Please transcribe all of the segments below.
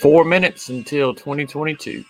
Four minutes until 2022.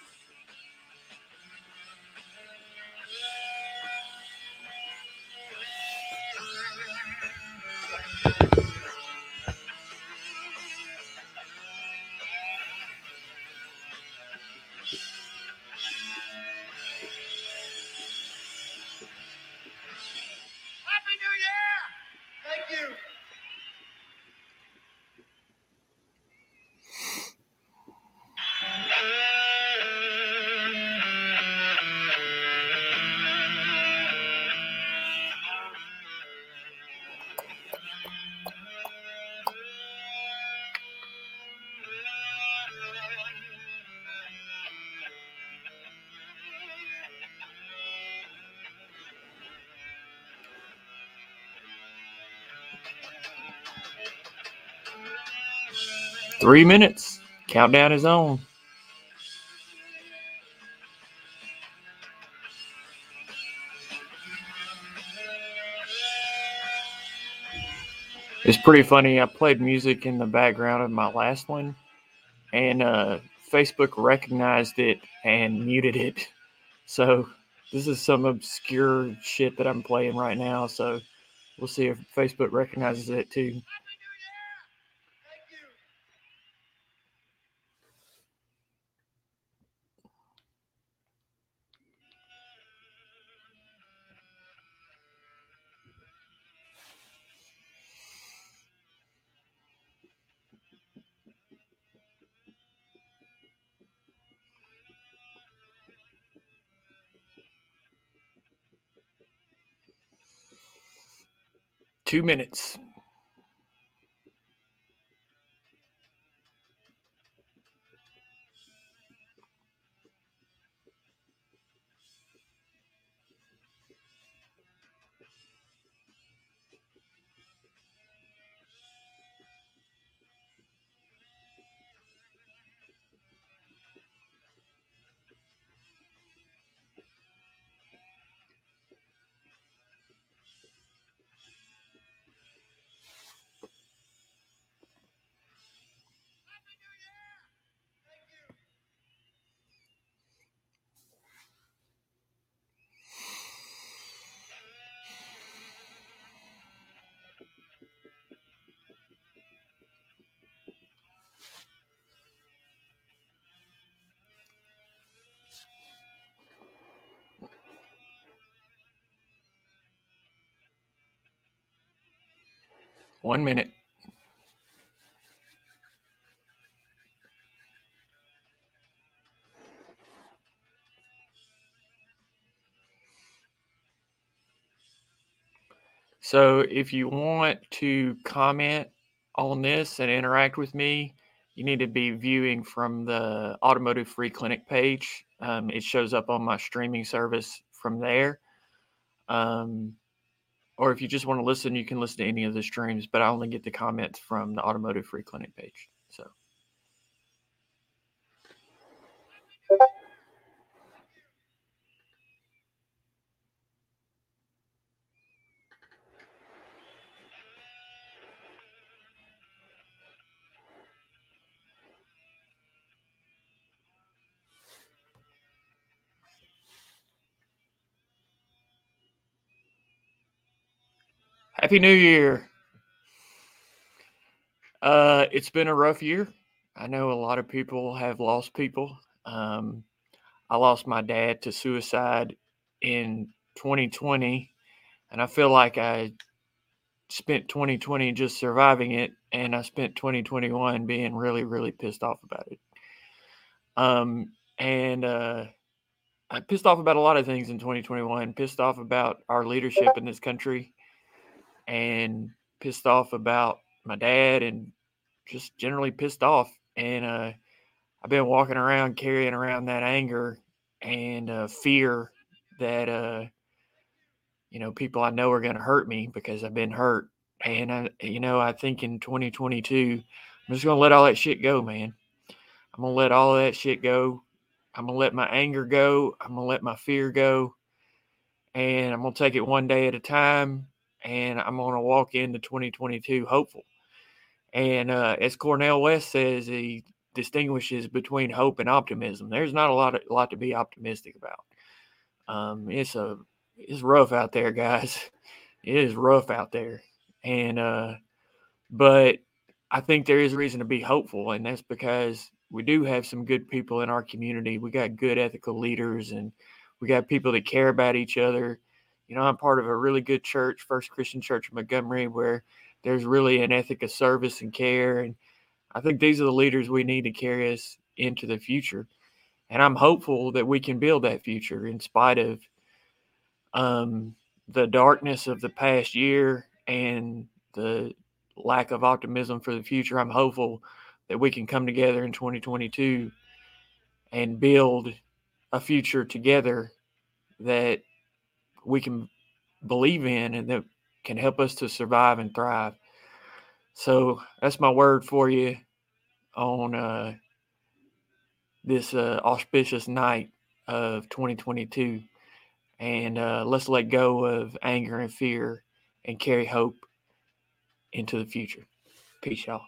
Three minutes. Countdown is on. It's pretty funny. I played music in the background of my last one, and uh, Facebook recognized it and muted it. So this is some obscure shit that I'm playing right now. So we'll see if Facebook recognizes it too. Two minutes. One minute. So if you want to comment on this and interact with me, you need to be viewing from the Automotive Free Clinic page. Um, it shows up on my streaming service from there. Um, or if you just want to listen, you can listen to any of the streams, but I only get the comments from the Automotive Free Clinic page. So. Happy New Year. Uh, it's been a rough year. I know a lot of people have lost people. Um, I lost my dad to suicide in 2020, and I feel like I spent 2020 just surviving it, and I spent 2021 being really, really pissed off about it. Um, and uh, I pissed off about a lot of things in 2021. Pissed off about our leadership in this country and pissed off about my dad and just generally pissed off. And uh, I've been walking around carrying around that anger and uh, fear that, uh, you know, people I know are going to hurt me because I've been hurt. And, I, you know, I think in 2022, I'm just going to let all that shit go, man. I'm going to let all that shit go. I'm going to let my anger go. I'm going to let my fear go. And I'm going to take it one day at a time and I'm going to walk into 2022 hopeful. And uh, as Cornel West says, he distinguishes between hope and optimism. There's not a lot of, lot to be optimistic about. Um, it's a it's rough out there, guys. It is rough out there, and uh, but I think there is reason to be hopeful, and that's because we do have some good people in our community. We got good ethical leaders, and we got people that care about each other. You know, I'm part of a really good church, First Christian Church of Montgomery, where there's really an ethic of service and care, and I think these are the leaders we need to carry us into the future. And I'm hopeful that we can build that future in spite of um, the darkness of the past year and the lack of optimism for the future. I'm hopeful that we can come together in 2022 and build a future together that we can believe in and that can help us to survive and thrive. So that's my word for you on uh, this uh, auspicious night of 2022. And uh, let's let go of anger and fear and carry hope into the future. Peace, y'all.